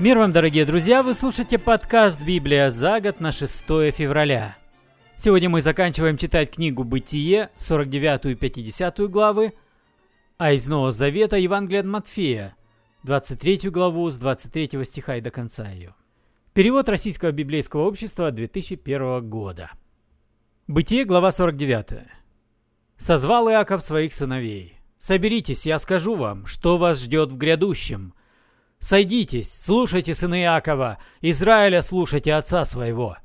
Мир вам, дорогие друзья! Вы слушаете подкаст «Библия за год» на 6 февраля. Сегодня мы заканчиваем читать книгу «Бытие», 49 и 50 главы, а из Нового Завета Евангелие от Матфея, 23 главу с 23 стиха и до конца ее. Перевод Российского библейского общества 2001 года. Бытие, глава 49. «Созвал Иаков своих сыновей. Соберитесь, я скажу вам, что вас ждет в грядущем. Сойдитесь, слушайте, сыны Иакова, Израиля слушайте отца своего.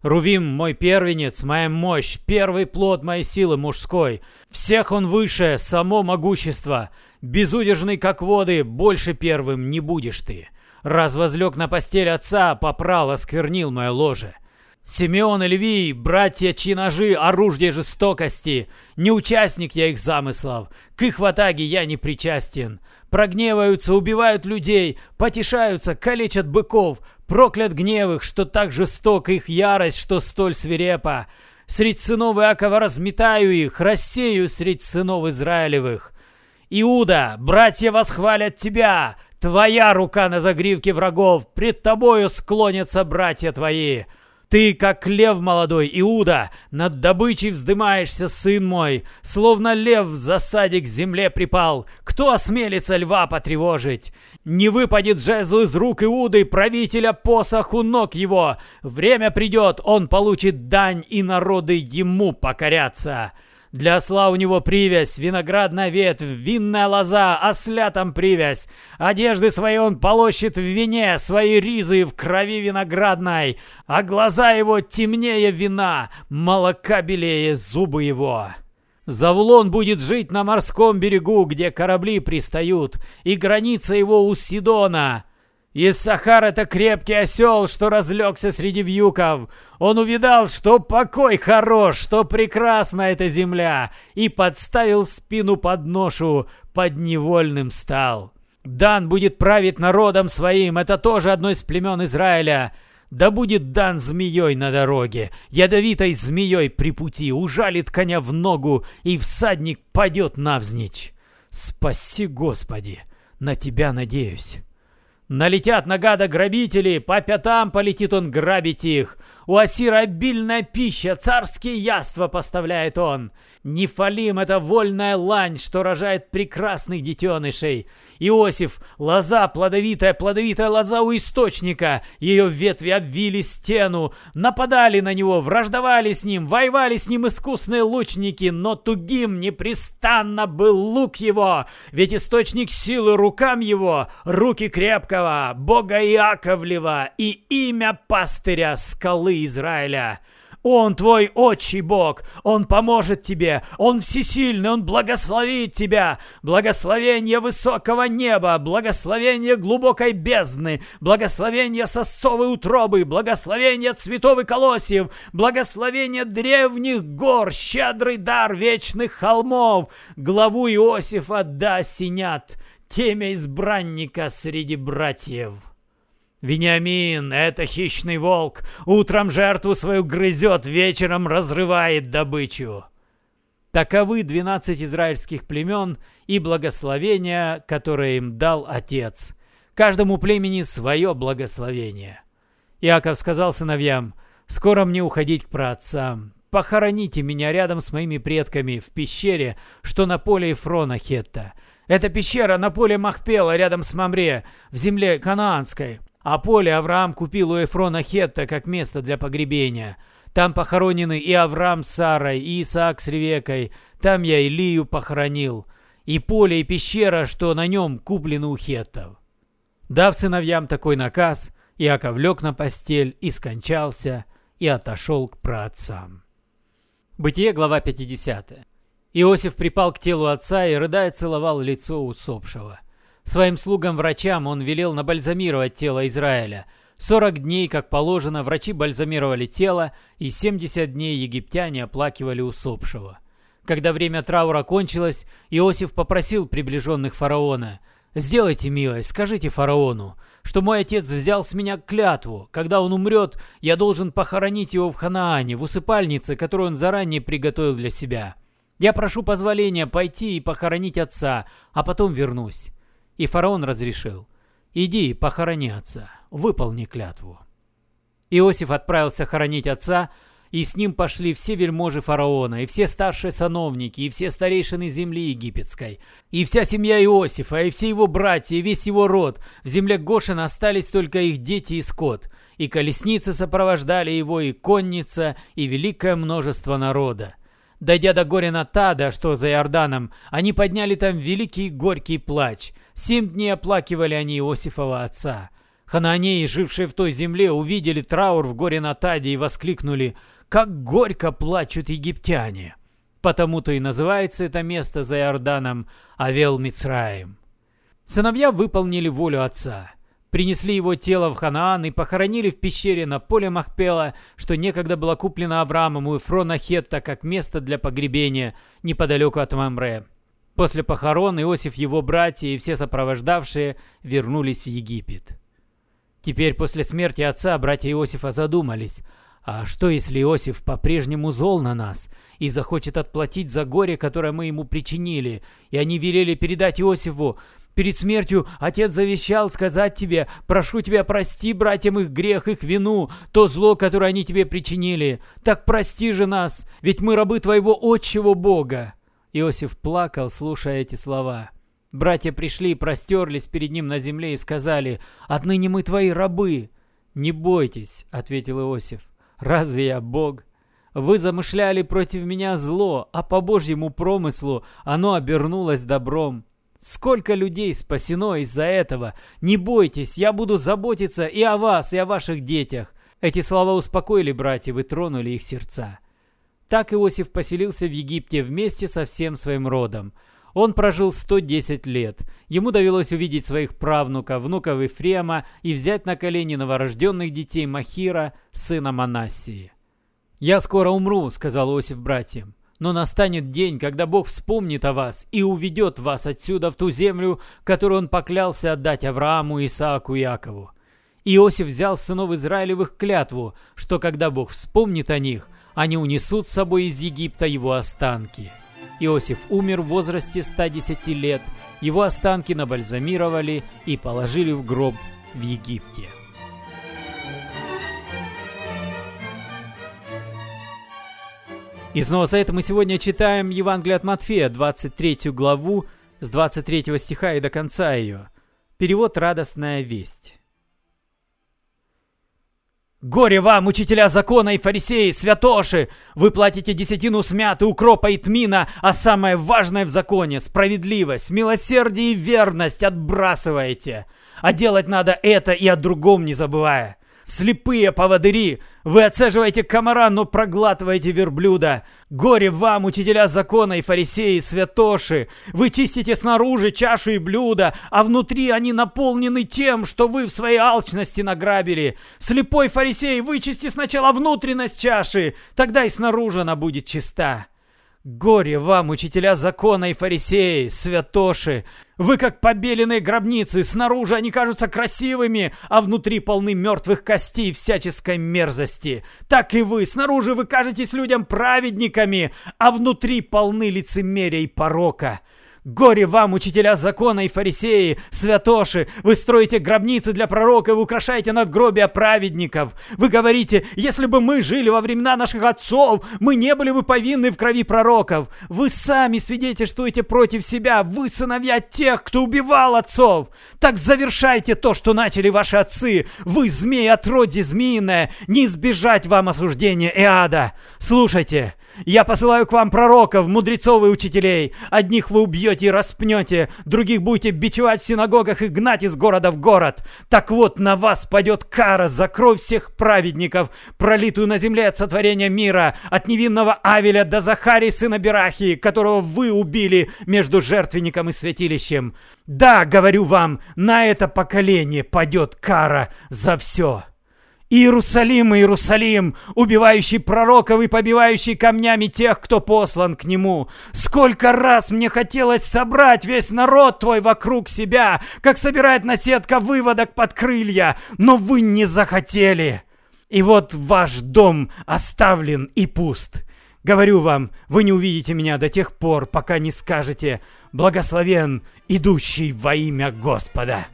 Рувим мой первенец, моя мощь, первый плод моей силы мужской. Всех он выше, само могущество. Безудержный, как воды, больше первым не будешь ты. Раз возлег на постель отца, попрал, осквернил мое ложе. Симеон и Левий, братья, чьи ножи, оружие жестокости. Не участник я их замыслов, к их ватаге я не причастен. Прогневаются, убивают людей, потешаются, калечат быков, проклят гневых, что так жесток их ярость, что столь свирепа. Средь сынов Иакова разметаю их, рассею средь сынов Израилевых. Иуда, братья восхвалят тебя, твоя рука на загривке врагов, пред тобою склонятся братья твои. Ты, как лев молодой, Иуда, над добычей вздымаешься, сын мой, словно лев в засаде к земле припал. Кто осмелится льва потревожить? Не выпадет жезл из рук Иуды, правителя посох у ног его. Время придет, он получит дань, и народы ему покорятся. Для осла у него привязь, виноградная ветвь, винная лоза, ослятам привязь. Одежды свои он полощет в вине, свои ризы в крови виноградной, а глаза его темнее вина, молока белее зубы его. Завулон будет жить на морском берегу, где корабли пристают, и граница его у Сидона. Иссахар — это крепкий осел, что разлегся среди вьюков. Он увидал, что покой хорош, что прекрасна эта земля, и подставил спину под ношу, подневольным стал. Дан будет править народом своим, это тоже одно из племен Израиля. Да будет дан змеей на дороге, ядовитой змеей при пути, ужалит коня в ногу, и всадник падет навзничь. Спаси, Господи, на Тебя надеюсь. Налетят на гада грабители, по пятам полетит он грабить их. У Асира обильная пища, царские яства поставляет он. Нефалим — это вольная лань, что рожает прекрасных детенышей. Иосиф — лоза, плодовитая, плодовитая лоза у источника. Ее ветви обвили стену, нападали на него, враждовали с ним, воевали с ним искусные лучники, но тугим непрестанно был лук его, ведь источник силы рукам его, руки крепкого, бога Иаковлева и имя пастыря скалы Израиля. Он твой отчий Бог, Он поможет тебе, Он всесильный, Он благословит тебя. Благословение высокого неба, благословение глубокой бездны, благословение сосцовой утробы, благословение цветов и колосьев, благословение древних гор, щедрый дар вечных холмов. Главу Иосифа да синят, темя избранника среди братьев. Вениамин — это хищный волк. Утром жертву свою грызет, вечером разрывает добычу. Таковы двенадцать израильских племен и благословения, которые им дал Отец. Каждому племени свое благословение. Иаков сказал сыновьям, «Скоро мне уходить к праотцам. Похороните меня рядом с моими предками в пещере, что на поле Ефрона Хетта. Это пещера на поле Махпела рядом с Мамре, в земле Канаанской. А поле Авраам купил у Эфрона Хетта как место для погребения. Там похоронены и Авраам с Сарой, и Исаак с Ревекой. Там я Илию похоронил. И поле, и пещера, что на нем куплены у хеттов. Дав сыновьям такой наказ, Иаков лег на постель и скончался, и отошел к праотцам. Бытие, глава 50. Иосиф припал к телу отца и, рыдая, целовал лицо усопшего. Своим слугам-врачам он велел набальзамировать тело Израиля. 40 дней, как положено, врачи бальзамировали тело, и 70 дней египтяне оплакивали усопшего. Когда время траура кончилось, Иосиф попросил приближенных фараона «Сделайте милость, скажите фараону, что мой отец взял с меня клятву. Когда он умрет, я должен похоронить его в Ханаане, в усыпальнице, которую он заранее приготовил для себя. Я прошу позволения пойти и похоронить отца, а потом вернусь». И фараон разрешил. Иди похорони отца, выполни клятву. Иосиф отправился хоронить отца, и с ним пошли все вельможи фараона, и все старшие сановники, и все старейшины земли египетской, и вся семья Иосифа, и все его братья, и весь его род. В земле Гошин остались только их дети и скот, и колесницы сопровождали его, и конница, и великое множество народа. Дойдя до горя Натада, что за Иорданом, они подняли там великий горький плач. Семь дней оплакивали они Иосифова отца. Хананеи, жившие в той земле, увидели траур в горе Натаде и воскликнули «Как горько плачут египтяне!» Потому-то и называется это место за Иорданом Авел Мицраем. Сыновья выполнили волю отца принесли его тело в Ханаан и похоронили в пещере на поле Махпела, что некогда было куплено Авраамом у Эфрона Хетта как место для погребения неподалеку от Мамре. После похорон Иосиф, его братья и все сопровождавшие вернулись в Египет. Теперь после смерти отца братья Иосифа задумались, а что если Иосиф по-прежнему зол на нас и захочет отплатить за горе, которое мы ему причинили, и они велели передать Иосифу Перед смертью отец завещал сказать тебе, прошу тебя, прости братьям их грех, их вину, то зло, которое они тебе причинили. Так прости же нас, ведь мы рабы твоего отчего Бога». Иосиф плакал, слушая эти слова. Братья пришли простерлись перед ним на земле и сказали, «Отныне мы твои рабы». «Не бойтесь», — ответил Иосиф, — «разве я Бог?» Вы замышляли против меня зло, а по Божьему промыслу оно обернулось добром. Сколько людей спасено из-за этого? Не бойтесь, я буду заботиться и о вас, и о ваших детях. Эти слова успокоили братьев и тронули их сердца. Так Иосиф поселился в Египте вместе со всем своим родом. Он прожил 110 лет. Ему довелось увидеть своих правнуков, внуков Ефрема и взять на колени новорожденных детей Махира, сына Манассии. «Я скоро умру», — сказал Иосиф братьям. Но настанет день, когда Бог вспомнит о вас и уведет вас отсюда в ту землю, которую Он поклялся отдать Аврааму, Исааку и Якову. Иосиф взял сынов Израилевых клятву, что когда Бог вспомнит о них, они унесут с собой из Египта его останки. Иосиф умер в возрасте 110 лет, его останки набальзамировали и положили в гроб в Египте. И снова за это мы сегодня читаем Евангелие от Матфея, 23 главу, с 23 стиха и до конца ее. Перевод «Радостная весть». «Горе вам, учителя закона и фарисеи, святоши! Вы платите десятину смяты, укропа и тмина, а самое важное в законе – справедливость, милосердие и верность отбрасываете. А делать надо это и о другом не забывая. Слепые поводыри! Вы отсаживаете комара, но проглатываете верблюда! Горе вам, учителя закона и фарисеи, святоши! Вы чистите снаружи чашу и блюдо, а внутри они наполнены тем, что вы в своей алчности награбили! Слепой фарисей, вычисти сначала внутренность чаши, тогда и снаружи она будет чиста!» Горе вам, учителя закона и фарисеи, святоши! Вы как побеленные гробницы, снаружи они кажутся красивыми, а внутри полны мертвых костей и всяческой мерзости. Так и вы, снаружи вы кажетесь людям праведниками, а внутри полны лицемерия и порока. Горе вам, учителя закона и фарисеи, святоши! Вы строите гробницы для пророков и украшаете надгробия праведников. Вы говорите, если бы мы жили во времена наших отцов, мы не были бы повинны в крови пророков. Вы сами свидетельствуете против себя, вы сыновья тех, кто убивал отцов. Так завершайте то, что начали ваши отцы. Вы, змеи отродье змеиное, не избежать вам осуждения и ада. Слушайте, я посылаю к вам пророков, мудрецов и учителей. Одних вы убьете и распнете, других будете бичевать в синагогах и гнать из города в город. Так вот, на вас пойдет кара за кровь всех праведников, пролитую на земле от сотворения мира, от невинного Авеля до Захарии, сына Берахии, которого вы убили между жертвенником и святилищем. Да, говорю вам, на это поколение падет кара за все. Иерусалим, Иерусалим, убивающий пророков и побивающий камнями тех, кто послан к нему. Сколько раз мне хотелось собрать весь народ твой вокруг себя, как собирает наседка выводок под крылья, но вы не захотели. И вот ваш дом оставлен и пуст. Говорю вам, вы не увидите меня до тех пор, пока не скажете «Благословен, идущий во имя Господа».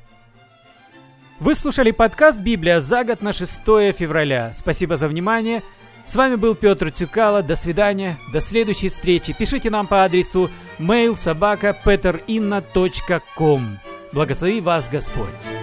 Вы слушали подкаст «Библия за год» на 6 февраля. Спасибо за внимание. С вами был Петр Цюкало. До свидания. До следующей встречи. Пишите нам по адресу mail собака Благослови вас Господь.